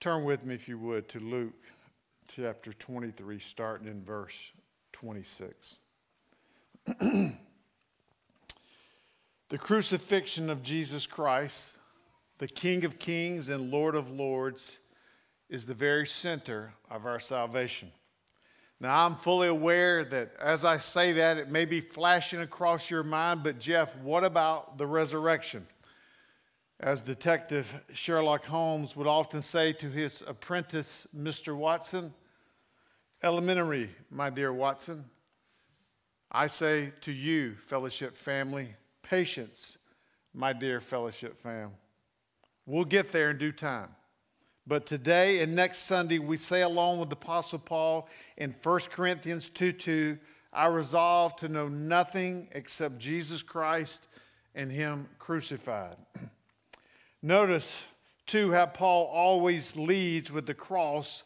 Turn with me, if you would, to Luke chapter 23, starting in verse 26. the crucifixion of Jesus Christ, the King of Kings and Lord of Lords, is the very center of our salvation. Now, I'm fully aware that as I say that, it may be flashing across your mind, but Jeff, what about the resurrection? As Detective Sherlock Holmes would often say to his apprentice, Mr. Watson, elementary, my dear Watson. I say to you, fellowship family, patience, my dear fellowship fam. We'll get there in due time. But today and next Sunday, we say along with the Apostle Paul in 1 Corinthians 2 2, I resolve to know nothing except Jesus Christ and Him crucified. Notice, too, how Paul always leads with the cross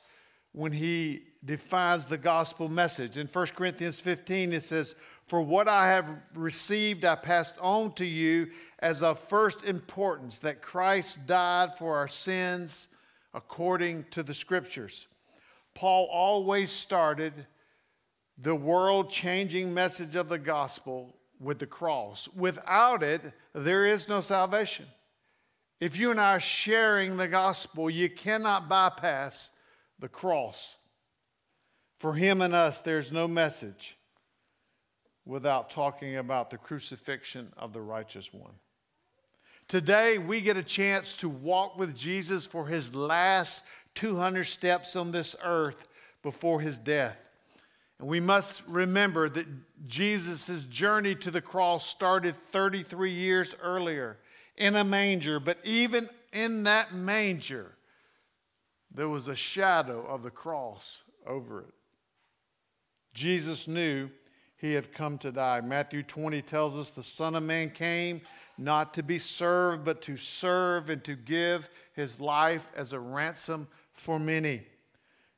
when he defines the gospel message. In 1 Corinthians 15, it says, For what I have received, I passed on to you as of first importance that Christ died for our sins according to the scriptures. Paul always started the world changing message of the gospel with the cross. Without it, there is no salvation. If you and I are sharing the gospel, you cannot bypass the cross. For him and us, there's no message without talking about the crucifixion of the righteous one. Today, we get a chance to walk with Jesus for his last 200 steps on this earth before his death. And we must remember that Jesus' journey to the cross started 33 years earlier in a manger, but even in that manger, there was a shadow of the cross over it. Jesus knew he had come to die. Matthew 20 tells us the Son of Man came not to be served, but to serve and to give his life as a ransom for many.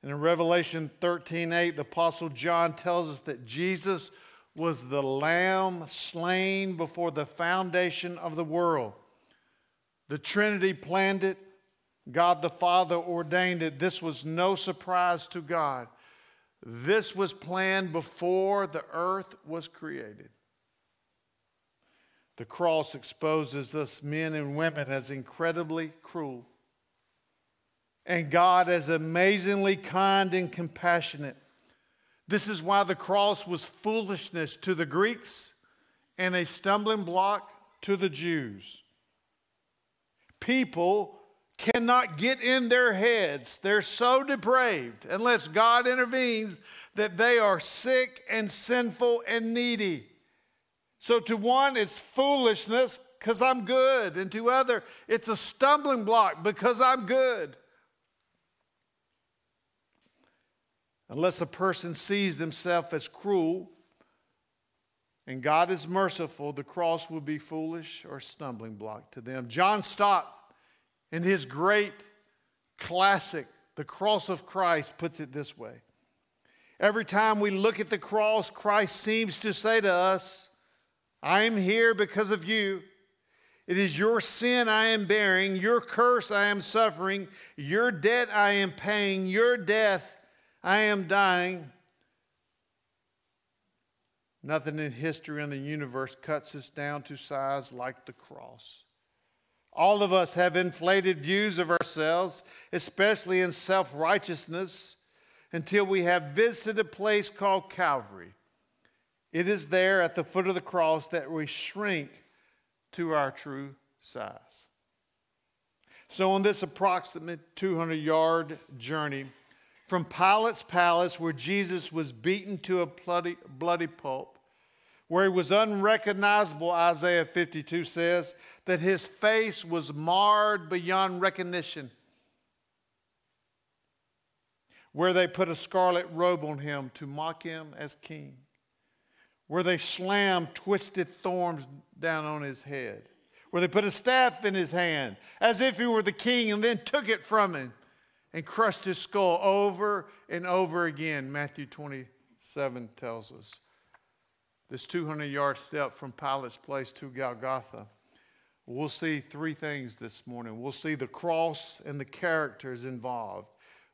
And in Revelation 13 8, the Apostle John tells us that Jesus was the Lamb slain before the foundation of the world. The Trinity planned it, God the Father ordained it. This was no surprise to God. This was planned before the earth was created. The cross exposes us men and women as incredibly cruel, and God as amazingly kind and compassionate. This is why the cross was foolishness to the Greeks and a stumbling block to the Jews people cannot get in their heads. They're so depraved unless God intervenes that they are sick and sinful and needy. So to one, it's foolishness because I'm good, and to other, it's a stumbling block because I'm good. Unless a person sees themselves as cruel and God is merciful, the cross will be foolish or stumbling block to them. John Stott, in his great classic, The Cross of Christ, puts it this way Every time we look at the cross, Christ seems to say to us, I am here because of you. It is your sin I am bearing, your curse I am suffering, your debt I am paying, your death I am dying. Nothing in history and the universe cuts us down to size like the cross. All of us have inflated views of ourselves, especially in self righteousness, until we have visited a place called Calvary. It is there at the foot of the cross that we shrink to our true size. So, on this approximate 200 yard journey from Pilate's palace, where Jesus was beaten to a bloody, bloody pulp, where he was unrecognizable, Isaiah 52 says, that his face was marred beyond recognition. Where they put a scarlet robe on him to mock him as king. Where they slammed twisted thorns down on his head. Where they put a staff in his hand as if he were the king and then took it from him and crushed his skull over and over again, Matthew 27 tells us this 200 yard step from Pilate's place to Golgotha We'll see three things this morning. We'll see the cross and the characters involved.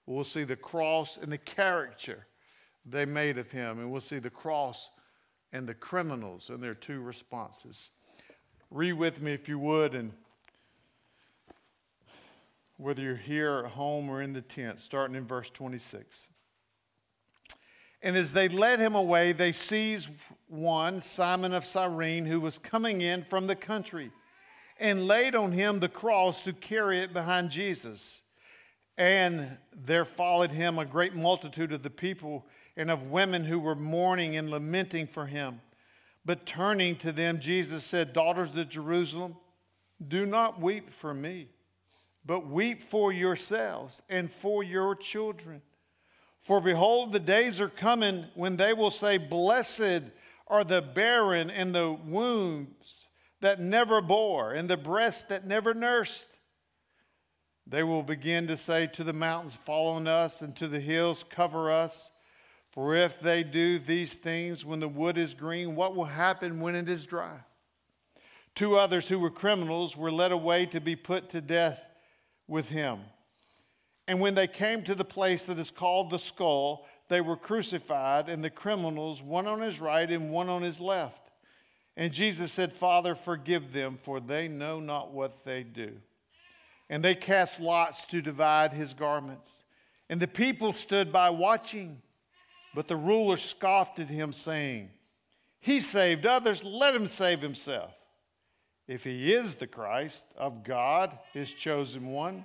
We'll see the cross and the character they made of him. And we'll see the cross and the criminals and their two responses. Read with me if you would, and whether you're here at home or in the tent, starting in verse 26. And as they led him away, they seized one, Simon of Cyrene, who was coming in from the country, and laid on him the cross to carry it behind Jesus. And there followed him a great multitude of the people and of women who were mourning and lamenting for him. But turning to them, Jesus said, Daughters of Jerusalem, do not weep for me, but weep for yourselves and for your children. For behold, the days are coming when they will say, Blessed are the barren and the wombs that never bore, and the breasts that never nursed. They will begin to say to the mountains, Fall on us, and to the hills, Cover us. For if they do these things when the wood is green, what will happen when it is dry? Two others who were criminals were led away to be put to death with him. And when they came to the place that is called the skull, they were crucified, and the criminals, one on his right and one on his left. And Jesus said, Father, forgive them, for they know not what they do. And they cast lots to divide his garments. And the people stood by watching. But the ruler scoffed at him, saying, He saved others, let him save himself. If he is the Christ of God, his chosen one.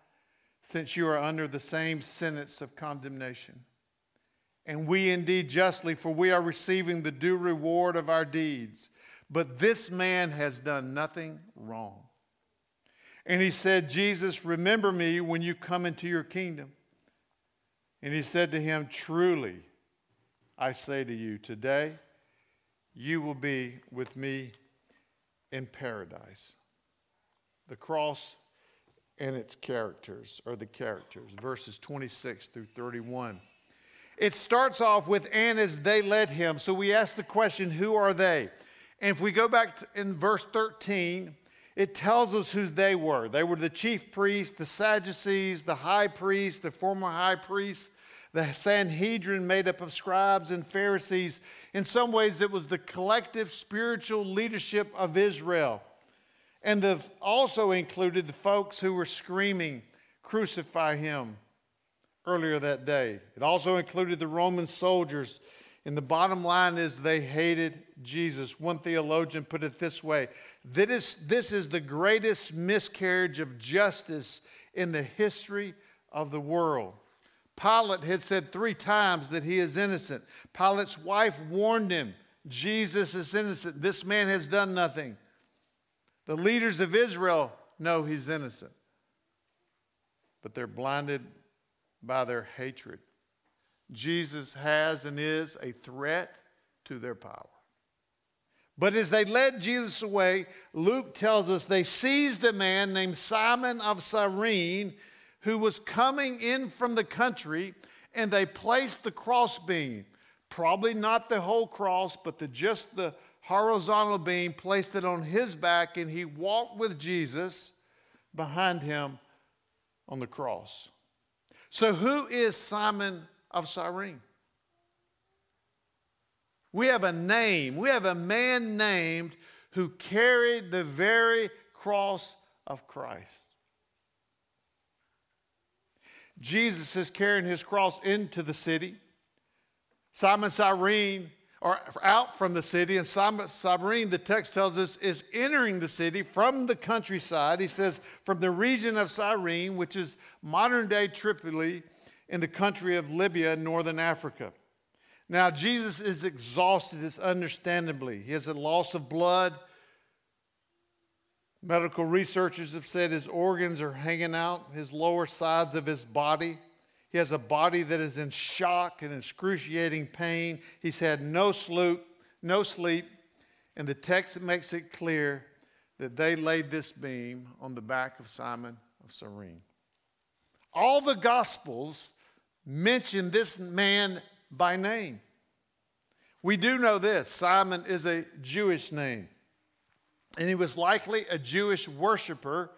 since you are under the same sentence of condemnation. And we indeed justly, for we are receiving the due reward of our deeds. But this man has done nothing wrong. And he said, Jesus, remember me when you come into your kingdom. And he said to him, Truly, I say to you, today you will be with me in paradise. The cross and its characters, or the characters, verses 26 through 31. It starts off with, and as they led him. So we ask the question, who are they? And if we go back in verse 13, it tells us who they were. They were the chief priests, the Sadducees, the high priest, the former high priest, the Sanhedrin made up of scribes and Pharisees. In some ways, it was the collective spiritual leadership of Israel. And the, also included the folks who were screaming, Crucify him, earlier that day. It also included the Roman soldiers. And the bottom line is they hated Jesus. One theologian put it this way this is, this is the greatest miscarriage of justice in the history of the world. Pilate had said three times that he is innocent. Pilate's wife warned him Jesus is innocent. This man has done nothing. The leaders of Israel know he's innocent, but they're blinded by their hatred. Jesus has and is a threat to their power. But as they led Jesus away, Luke tells us they seized a man named Simon of Cyrene who was coming in from the country, and they placed the crossbeam, probably not the whole cross, but the, just the horizontal beam, placed it on his back, and he walked with Jesus behind him on the cross. So, who is Simon of Cyrene? We have a name. We have a man named who carried the very cross of Christ. Jesus is carrying his cross into the city. Simon Cyrene, or out from the city, and Cyrene, the text tells us, is entering the city from the countryside. He says, from the region of Cyrene, which is modern day Tripoli in the country of Libya in northern Africa. Now, Jesus is exhausted, it's understandably. He has a loss of blood. Medical researchers have said his organs are hanging out, his lower sides of his body. He has a body that is in shock and excruciating pain. He's had no sleep, no sleep, and the text makes it clear that they laid this beam on the back of Simon of Cyrene. All the gospels mention this man by name. We do know this Simon is a Jewish name, and he was likely a Jewish worshiper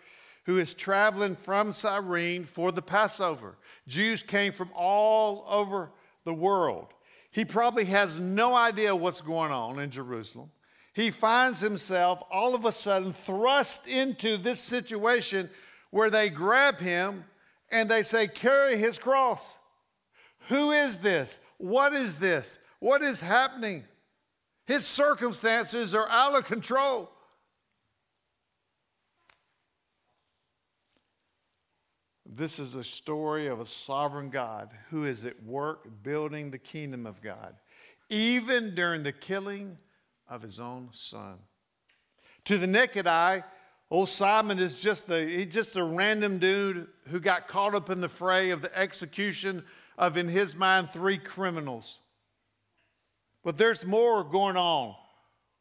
who is traveling from Cyrene for the Passover. Jews came from all over the world. He probably has no idea what's going on in Jerusalem. He finds himself all of a sudden thrust into this situation where they grab him and they say, Carry his cross. Who is this? What is this? What is happening? His circumstances are out of control. This is a story of a sovereign God who is at work building the kingdom of God, even during the killing of his own son. To the naked eye, old Simon is just a, he's just a random dude who got caught up in the fray of the execution of, in his mind, three criminals. But there's more going on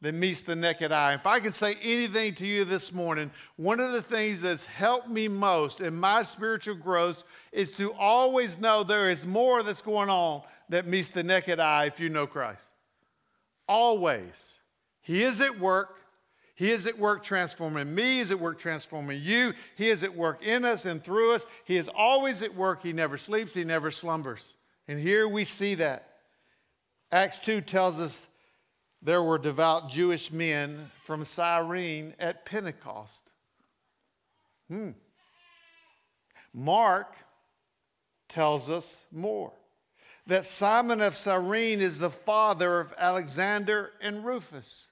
than meets the naked eye. If I can say anything to you this morning, one of the things that's helped me most in my spiritual growth is to always know there is more that's going on that meets the naked eye if you know Christ. Always. He is at work. He is at work transforming me. He is at work transforming you. He is at work in us and through us. He is always at work. He never sleeps. He never slumbers. And here we see that. Acts 2 tells us there were devout Jewish men from Cyrene at Pentecost. Hmm. Mark tells us more that Simon of Cyrene is the father of Alexander and Rufus.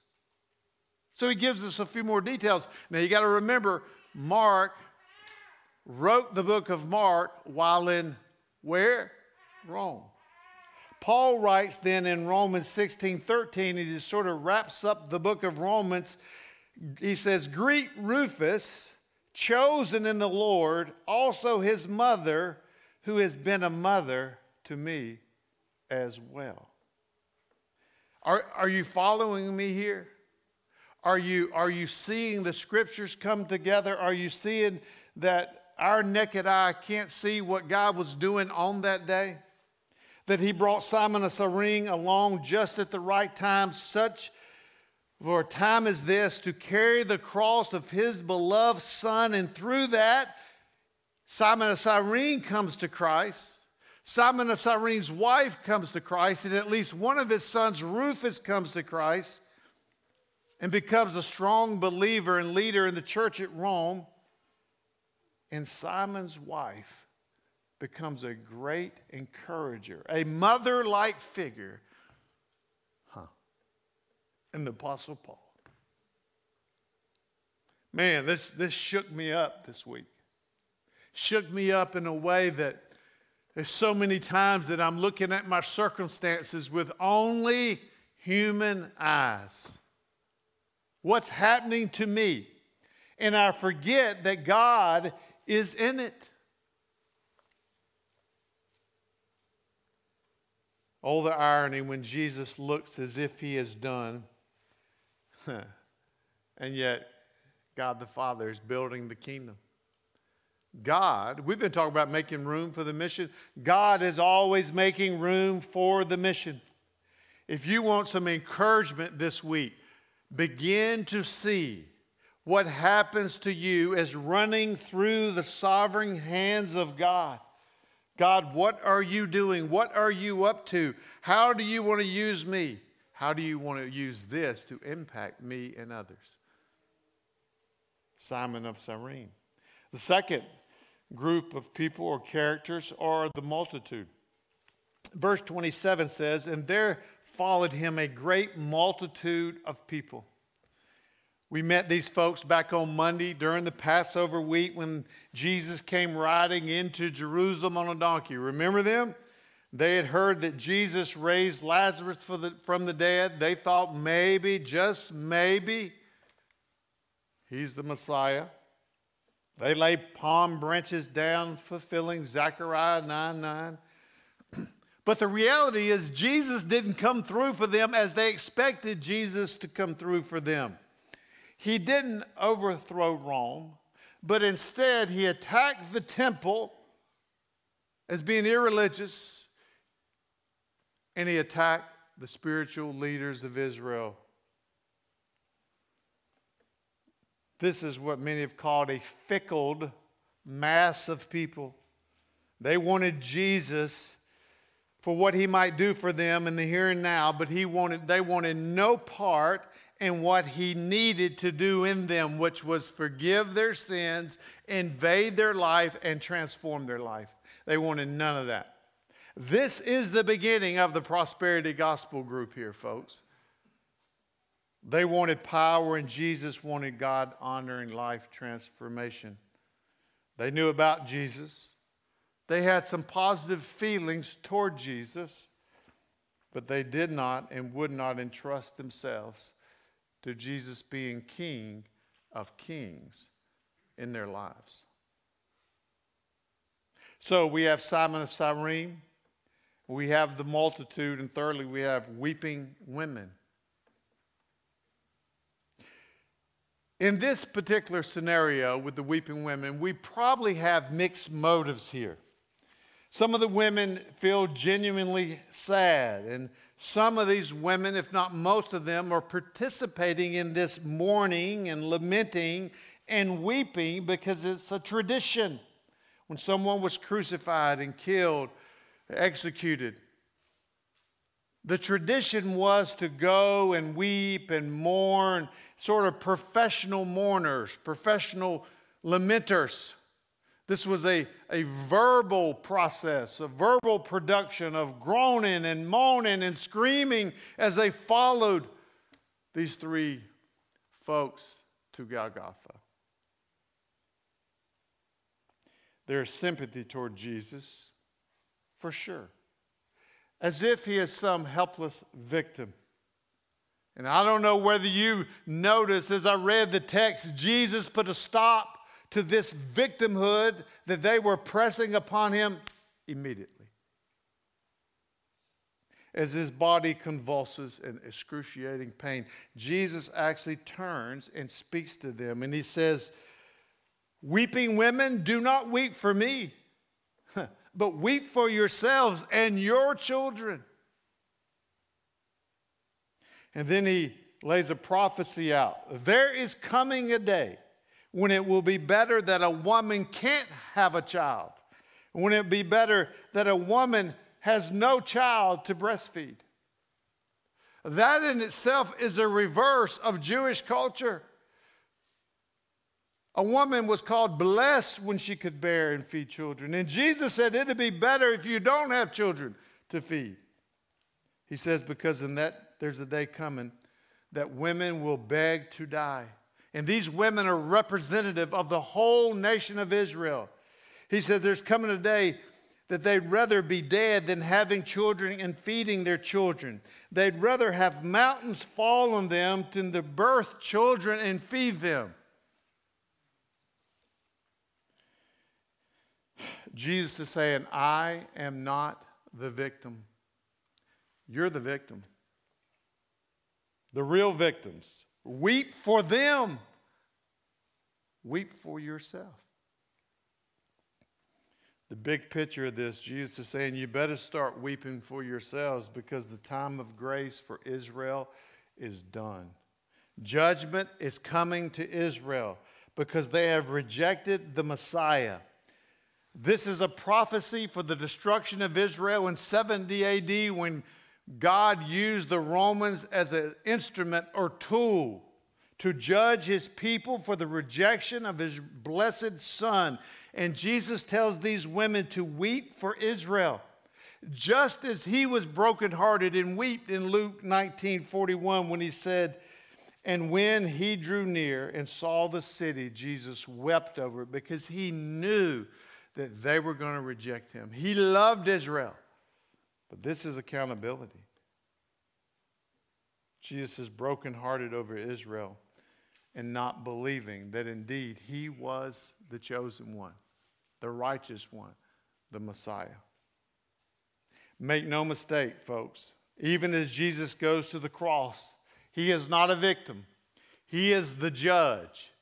So he gives us a few more details. Now you got to remember, Mark wrote the book of Mark while in where? Rome. Paul writes then in Romans 16 13, he just sort of wraps up the book of Romans. He says, Greet Rufus, chosen in the Lord, also his mother, who has been a mother to me as well. Are, are you following me here? Are you, are you seeing the scriptures come together? Are you seeing that our naked eye can't see what God was doing on that day? That he brought Simon of Cyrene along just at the right time, such for a time as this, to carry the cross of his beloved Son. And through that, Simon of Cyrene comes to Christ. Simon of Cyrene's wife comes to Christ, and at least one of his sons, Rufus, comes to Christ and becomes a strong believer and leader in the church at Rome. And Simon's wife becomes a great encourager, a mother like figure. Huh. And the Apostle Paul. Man, this, this shook me up this week. Shook me up in a way that there's so many times that I'm looking at my circumstances with only human eyes. What's happening to me? And I forget that God is in it. Oh, the irony when Jesus looks as if he is done, and yet God the Father is building the kingdom. God, we've been talking about making room for the mission. God is always making room for the mission. If you want some encouragement this week, begin to see what happens to you as running through the sovereign hands of God. God, what are you doing? What are you up to? How do you want to use me? How do you want to use this to impact me and others? Simon of Cyrene. The second group of people or characters are the multitude. Verse 27 says, And there followed him a great multitude of people we met these folks back on Monday during the Passover week when Jesus came riding into Jerusalem on a donkey. Remember them? They had heard that Jesus raised Lazarus the, from the dead. They thought maybe, just maybe, He's the Messiah. They laid palm branches down, fulfilling Zechariah 9 9. But the reality is, Jesus didn't come through for them as they expected Jesus to come through for them. He didn't overthrow Rome, but instead, he attacked the temple as being irreligious, and he attacked the spiritual leaders of Israel. This is what many have called a fickled mass of people. They wanted Jesus for what he might do for them in the here and now, but he wanted, they wanted no part in what he needed to do in them, which was forgive their sins, invade their life, and transform their life. They wanted none of that. This is the beginning of the prosperity gospel group here, folks. They wanted power, and Jesus wanted God honoring life transformation. They knew about Jesus. They had some positive feelings toward Jesus, but they did not and would not entrust themselves to Jesus being King of kings in their lives. So we have Simon of Cyrene, we have the multitude, and thirdly, we have weeping women. In this particular scenario with the weeping women, we probably have mixed motives here. Some of the women feel genuinely sad, and some of these women, if not most of them, are participating in this mourning and lamenting and weeping because it's a tradition. When someone was crucified and killed, executed, the tradition was to go and weep and mourn, sort of professional mourners, professional lamenters. This was a, a verbal process, a verbal production of groaning and moaning and screaming as they followed these three folks to Golgotha. There's sympathy toward Jesus, for sure, as if he is some helpless victim. And I don't know whether you noticed as I read the text, Jesus put a stop to this victimhood that they were pressing upon him immediately. As his body convulses in excruciating pain, Jesus actually turns and speaks to them and he says, Weeping women, do not weep for me, but weep for yourselves and your children. And then he lays a prophecy out. There is coming a day when it will be better that a woman can't have a child, when it be better that a woman has no child to breastfeed. That in itself is a reverse of Jewish culture. A woman was called blessed when she could bear and feed children. And Jesus said it'd be better if you don't have children to feed. He says, because in that there's a day coming that women will beg to die. And these women are representative of the whole nation of Israel. He said, There's coming a day that they'd rather be dead than having children and feeding their children. They'd rather have mountains fall on them than to birth children and feed them. Jesus is saying, I am not the victim. You're the victim. The real victims Weep for them. Weep for yourself. The big picture of this, Jesus is saying, you better start weeping for yourselves because the time of grace for Israel is done. Judgment is coming to Israel because they have rejected the Messiah. This is a prophecy for the destruction of Israel in 70 AD when God used the Romans as an instrument or tool to judge his people for the rejection of his blessed son. And Jesus tells these women to weep for Israel. Just as he was brokenhearted and wept in Luke 19 41 when he said, And when he drew near and saw the city, Jesus wept over it because he knew that they were going to reject him. He loved Israel. But this is accountability. Jesus is brokenhearted over Israel. and not believing that indeed he was the chosen one, the righteous one, the Messiah. Make no mistake, folks, even as Jesus goes to the cross, he is not a victim, he is the judge,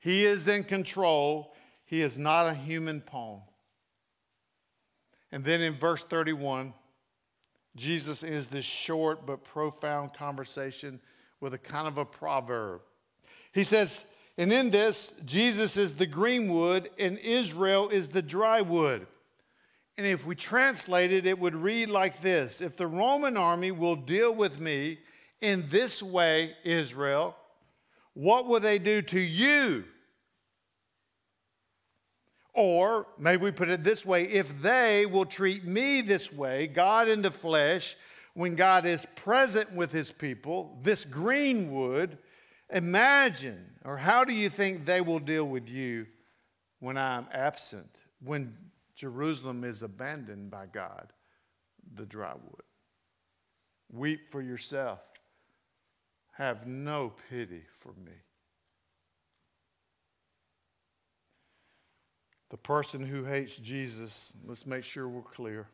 he is in control, he is not a human pawn. And then in verse 31, Jesus ends this short but profound conversation with a kind of a proverb. He says, and in this, Jesus is the green wood and Israel is the dry wood. And if we translate it, it would read like this If the Roman army will deal with me in this way, Israel, what will they do to you? Or maybe we put it this way if they will treat me this way, God in the flesh, when God is present with his people, this green wood, imagine, or how do you think they will deal with you when I'm absent, when Jerusalem is abandoned by God, the dry wood? Weep for yourself. Have no pity for me. The person who hates Jesus, let's make sure we're clear.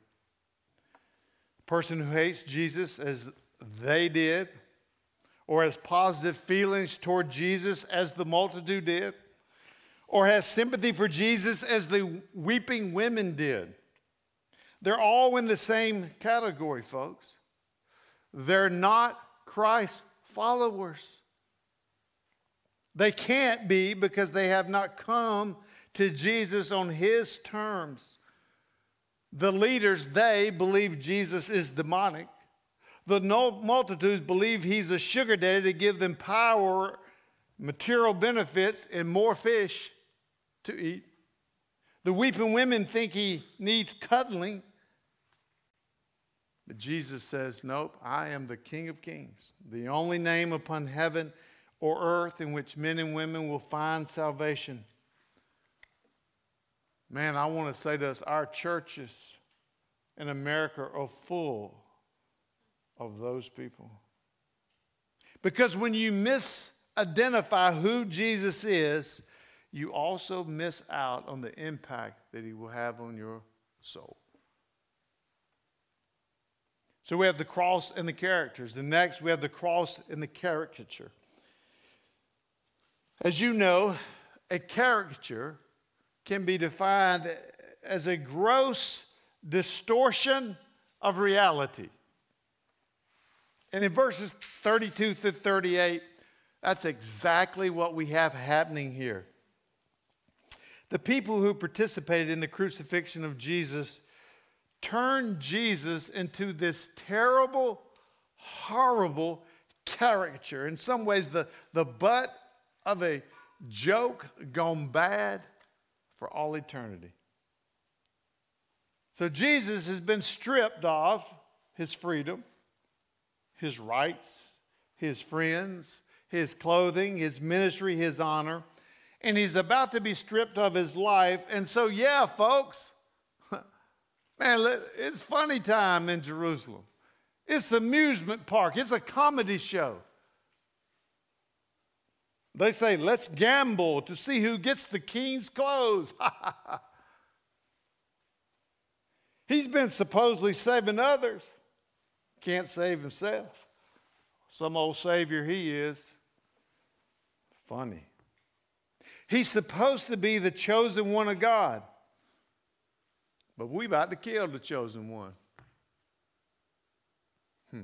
The person who hates Jesus as they did, or has positive feelings toward Jesus as the multitude did, or has sympathy for Jesus as the weeping women did. They're all in the same category, folks. They're not Christ followers. They can't be because they have not come to Jesus on his terms. The leaders, they believe Jesus is demonic. The multitudes believe he's a sugar daddy to give them power, material benefits, and more fish to eat. The weeping women think he needs cuddling. But Jesus says, Nope, I am the King of Kings, the only name upon heaven or earth in which men and women will find salvation. Man, I want to say to us our churches in America are full of those people. Because when you misidentify who Jesus is, you also miss out on the impact that he will have on your soul. So we have the cross and the characters. The next, we have the cross and the caricature. As you know, a caricature can be defined as a gross distortion of reality. And in verses 32 through 38, that's exactly what we have happening here. The people who participated in the crucifixion of Jesus turned Jesus into this terrible, horrible caricature. In some ways, the, the butt of a joke gone bad for all eternity. So Jesus has been stripped of his freedom, his rights, his friends, his clothing, his ministry, his honor, and he's about to be stripped of his life. And so, yeah, folks, man, it's funny time in Jerusalem. It's amusement park. It's a comedy show. They say, let's gamble to see who gets the king's clothes. He's been supposedly saving others, can't save himself. Some old savior he is. Funny. He's supposed to be the chosen one of God. But we about to kill the chosen one. Hmm.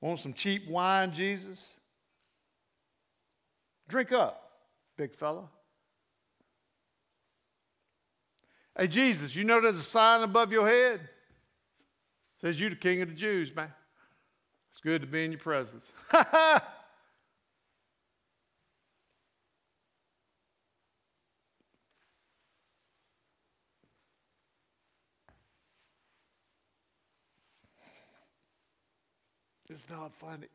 Want some cheap wine, Jesus? Drink up, big fella. Hey, Jesus, you know there's a sign above your head? It says you the king of the Jews, man. It's good to be in your presence. it's not funny.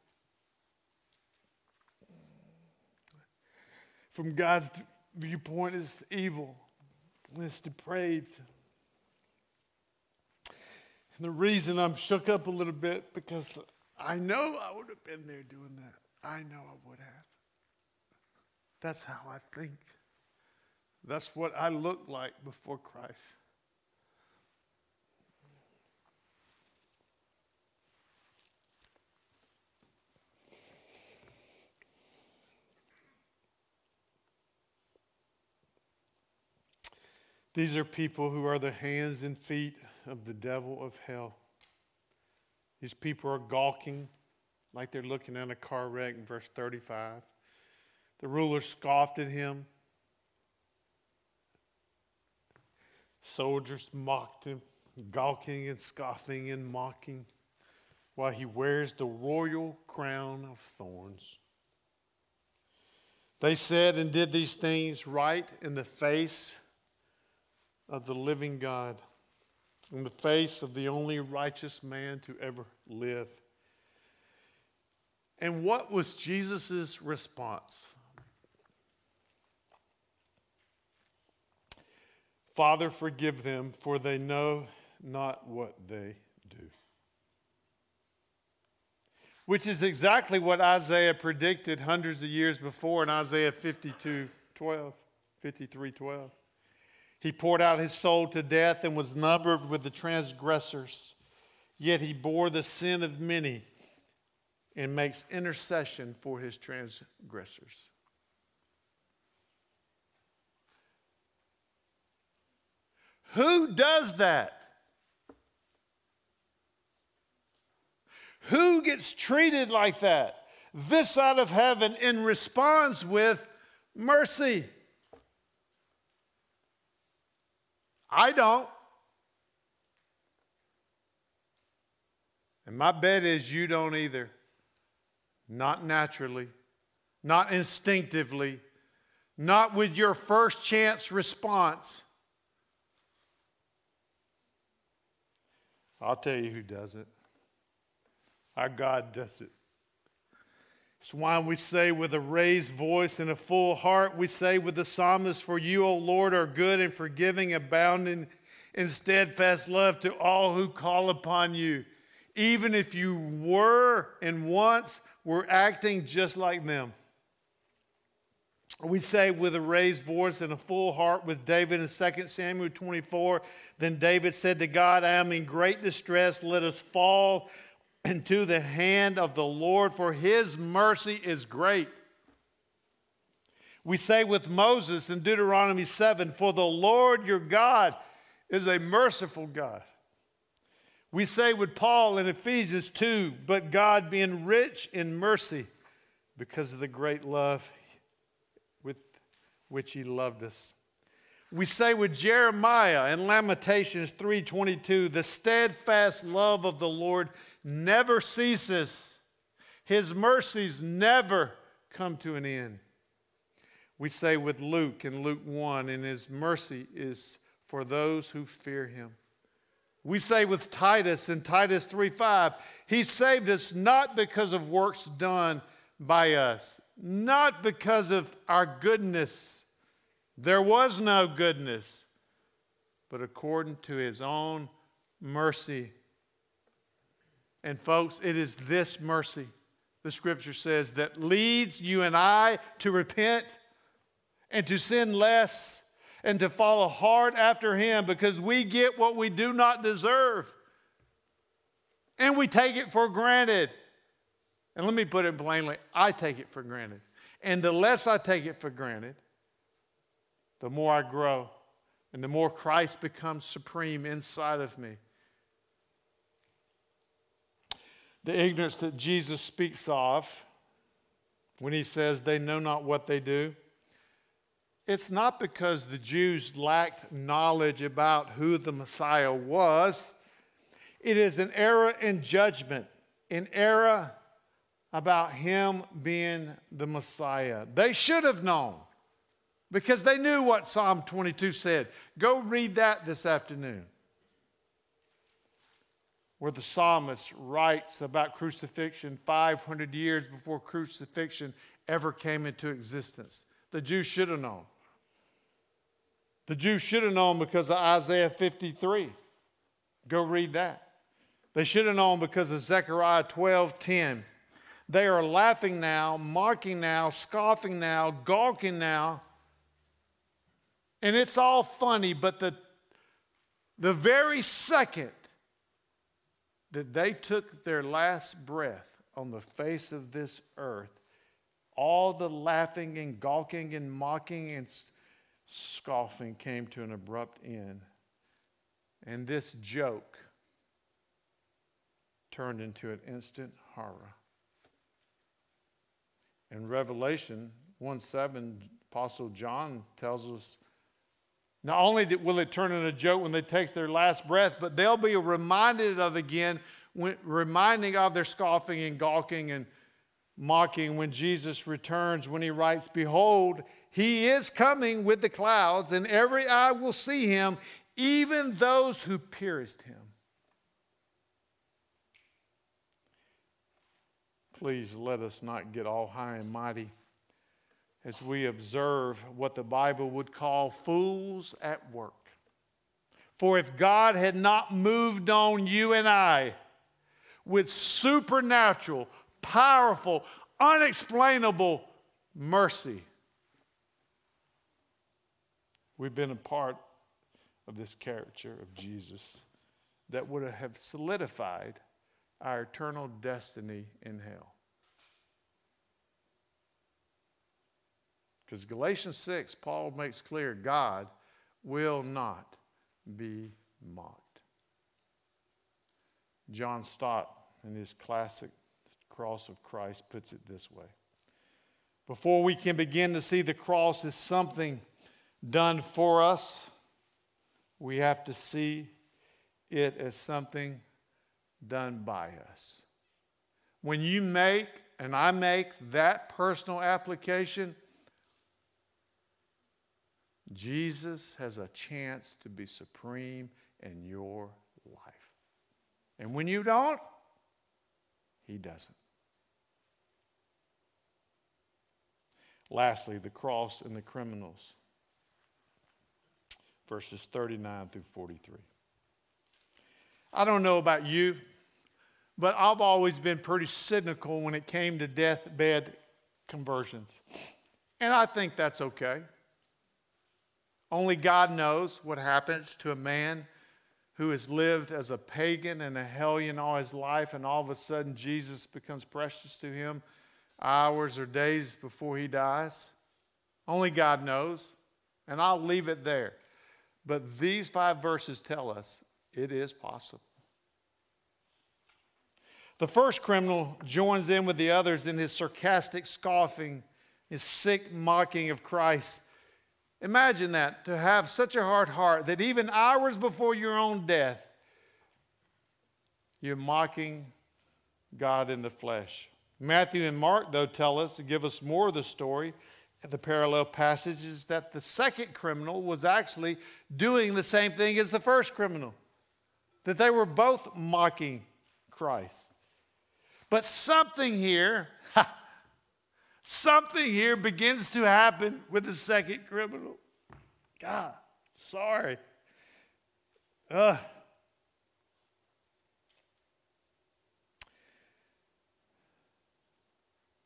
From God's viewpoint is evil, it's depraved. And the reason I'm shook up a little bit because I know I would have been there doing that. I know I would have. That's how I think. That's what I look like before Christ. These are people who are the hands and feet of the devil of hell. These people are gawking like they're looking at a car wreck in verse 35. The ruler scoffed at him. Soldiers mocked him, gawking and scoffing and mocking, while he wears the royal crown of thorns. They said and did these things right in the face of the living God, in the face of the only righteous man to ever live. And what was Jesus' response? Father, forgive them, for they know not what they do. Which is exactly what Isaiah predicted hundreds of years before in Isaiah 52 12, 53 12. He poured out his soul to death and was numbered with the transgressors. Yet he bore the sin of many and makes intercession for his transgressors. Who does that? Who gets treated like that? This side of heaven in response with mercy. I don't. And my bet is you don't either. Not naturally, not instinctively, not with your first chance response. I'll tell you who does it. Our God does it. It's why we say with a raised voice and a full heart, we say with the psalmist, For you, O Lord, are good and forgiving, abounding in steadfast love to all who call upon you. Even if you were and once were acting just like them. We say with a raised voice and a full heart with David in 2 Samuel 24. Then David said to God, I am in great distress. Let us fall into the hand of the Lord, for his mercy is great. We say with Moses in Deuteronomy 7 For the Lord your God is a merciful God. We say with Paul in Ephesians 2 But God being rich in mercy because of the great love with which he loved us. We say with Jeremiah in Lamentations 3:22, the steadfast love of the Lord never ceases. His mercies never come to an end. We say with Luke in Luke 1, and his mercy is for those who fear him. We say with Titus in Titus 3:5, he saved us not because of works done by us, not because of our goodness there was no goodness, but according to his own mercy. And, folks, it is this mercy, the scripture says, that leads you and I to repent and to sin less and to follow hard after him because we get what we do not deserve. And we take it for granted. And let me put it plainly I take it for granted. And the less I take it for granted, the more I grow and the more Christ becomes supreme inside of me. The ignorance that Jesus speaks of when he says they know not what they do, it's not because the Jews lacked knowledge about who the Messiah was. It is an error in judgment, an error about him being the Messiah. They should have known because they knew what Psalm 22 said. Go read that this afternoon, where the psalmist writes about crucifixion 500 years before crucifixion ever came into existence. The Jews should have known. The Jews should have known because of Isaiah 53. Go read that. They should have known because of Zechariah 12 10. They are laughing now, mocking now, scoffing now, gawking now. And it's all funny, but the, the very second that they took their last breath on the face of this earth, all the laughing and gawking and mocking and scoffing came to an abrupt end. And this joke turned into an instant horror. In Revelation 1 7, Apostle John tells us not only will it turn into a joke when they take their last breath, but they'll be reminded of again, when, reminding of their scoffing and gawking and mocking when Jesus returns, when he writes, Behold, he is coming with the clouds, and every eye will see him, even those who pierced him. Please let us not get all high and mighty as we observe what the Bible would call fools at work. For if God had not moved on you and I with supernatural, powerful, unexplainable mercy, we've been a part of this caricature of Jesus that would have solidified our eternal destiny in hell. Because Galatians 6, Paul makes clear God will not be mocked. John Stott, in his classic Cross of Christ, puts it this way Before we can begin to see the cross as something done for us, we have to see it as something done by us. When you make, and I make that personal application, Jesus has a chance to be supreme in your life. And when you don't, he doesn't. Lastly, the cross and the criminals. Verses 39 through 43. I don't know about you, but I've always been pretty cynical when it came to deathbed conversions. And I think that's okay. Only God knows what happens to a man who has lived as a pagan and a hellion all his life, and all of a sudden Jesus becomes precious to him hours or days before he dies. Only God knows. And I'll leave it there. But these five verses tell us it is possible. The first criminal joins in with the others in his sarcastic scoffing, his sick mocking of Christ. Imagine that, to have such a hard heart that even hours before your own death, you're mocking God in the flesh. Matthew and Mark, though, tell us give us more of the story the parallel passages that the second criminal was actually doing the same thing as the first criminal, that they were both mocking Christ. But something here Something here begins to happen with the second criminal. God, sorry. Ugh.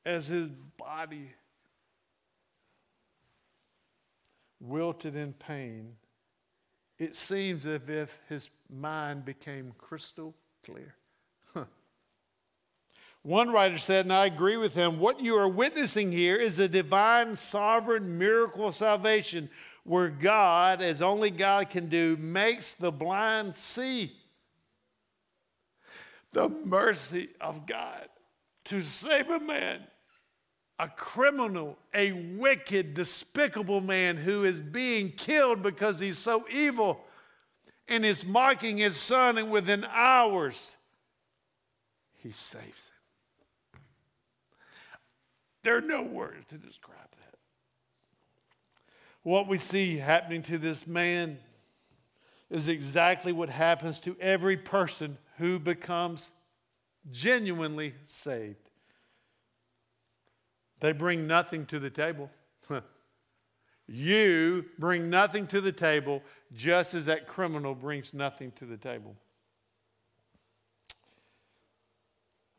As his body wilted in pain, it seems as if his mind became crystal clear. One writer said, and I agree with him, what you are witnessing here is a divine, sovereign miracle of salvation where God, as only God can do, makes the blind see. The mercy of God to save a man, a criminal, a wicked, despicable man who is being killed because he's so evil and is mocking his son, and within hours, he saves him. There are no words to describe that. What we see happening to this man is exactly what happens to every person who becomes genuinely saved. They bring nothing to the table. you bring nothing to the table, just as that criminal brings nothing to the table.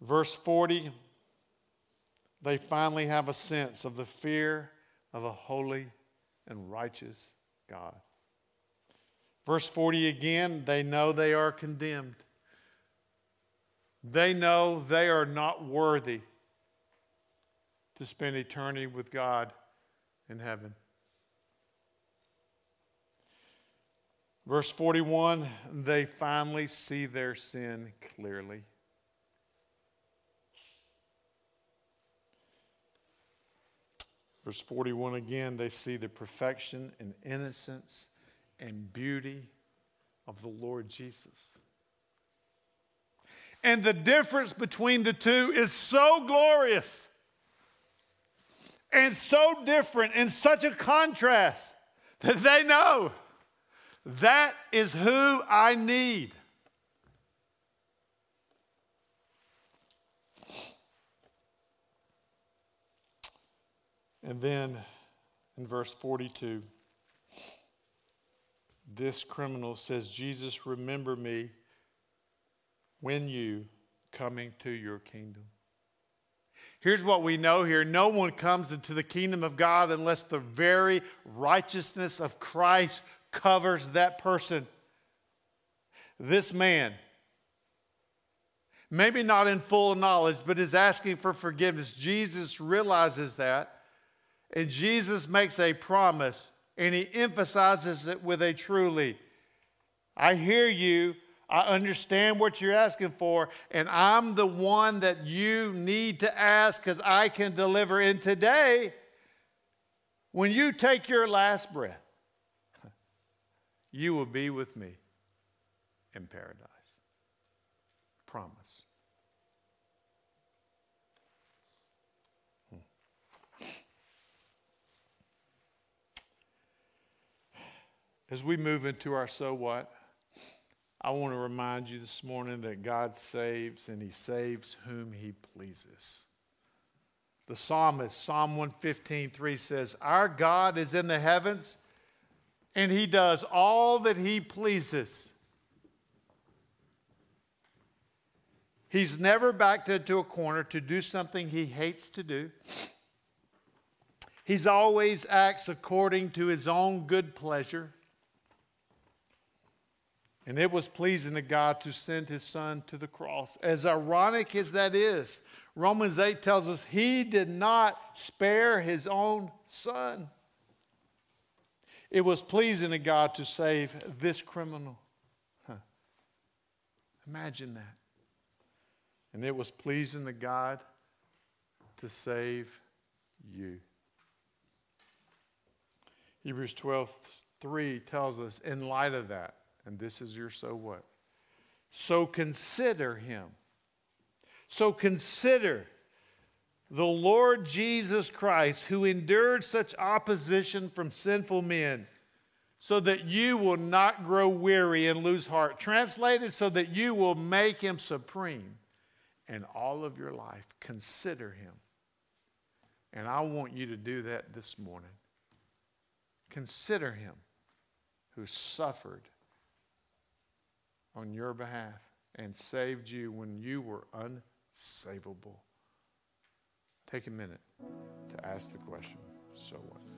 Verse 40 they finally have a sense of the fear of a holy and righteous God. Verse 40 again, they know they are condemned. They know they are not worthy to spend eternity with God in heaven. Verse 41 they finally see their sin clearly. Verse 41 again, they see the perfection and innocence and beauty of the Lord Jesus. And the difference between the two is so glorious and so different and such a contrast that they know that is who I need. And then in verse 42, this criminal says, Jesus, remember me when you coming to your kingdom. Here's what we know here no one comes into the kingdom of God unless the very righteousness of Christ covers that person. This man, maybe not in full knowledge, but is asking for forgiveness. Jesus realizes that, and Jesus makes a promise and he emphasizes it with a truly. I hear you. I understand what you're asking for, and I'm the one that you need to ask because I can deliver. And today, when you take your last breath, you will be with me in paradise. Promise. As we move into our so what, I want to remind you this morning that God saves and He saves whom He pleases. The psalmist, Psalm 115, 3 says, Our God is in the heavens and He does all that He pleases. He's never backed into a corner to do something He hates to do. He's always acts according to His own good pleasure. And it was pleasing to God to send his son to the cross. As ironic as that is, Romans 8 tells us he did not spare his own son. It was pleasing to God to save this criminal. Huh. Imagine that. And it was pleasing to God to save you. Hebrews 12 3 tells us, in light of that, and this is your so what? So consider him. So consider the Lord Jesus Christ, who endured such opposition from sinful men, so that you will not grow weary and lose heart. Translated, so that you will make him supreme in all of your life. Consider him. And I want you to do that this morning. Consider him who suffered on your behalf and saved you when you were unsavable. Take a minute to ask the question so what?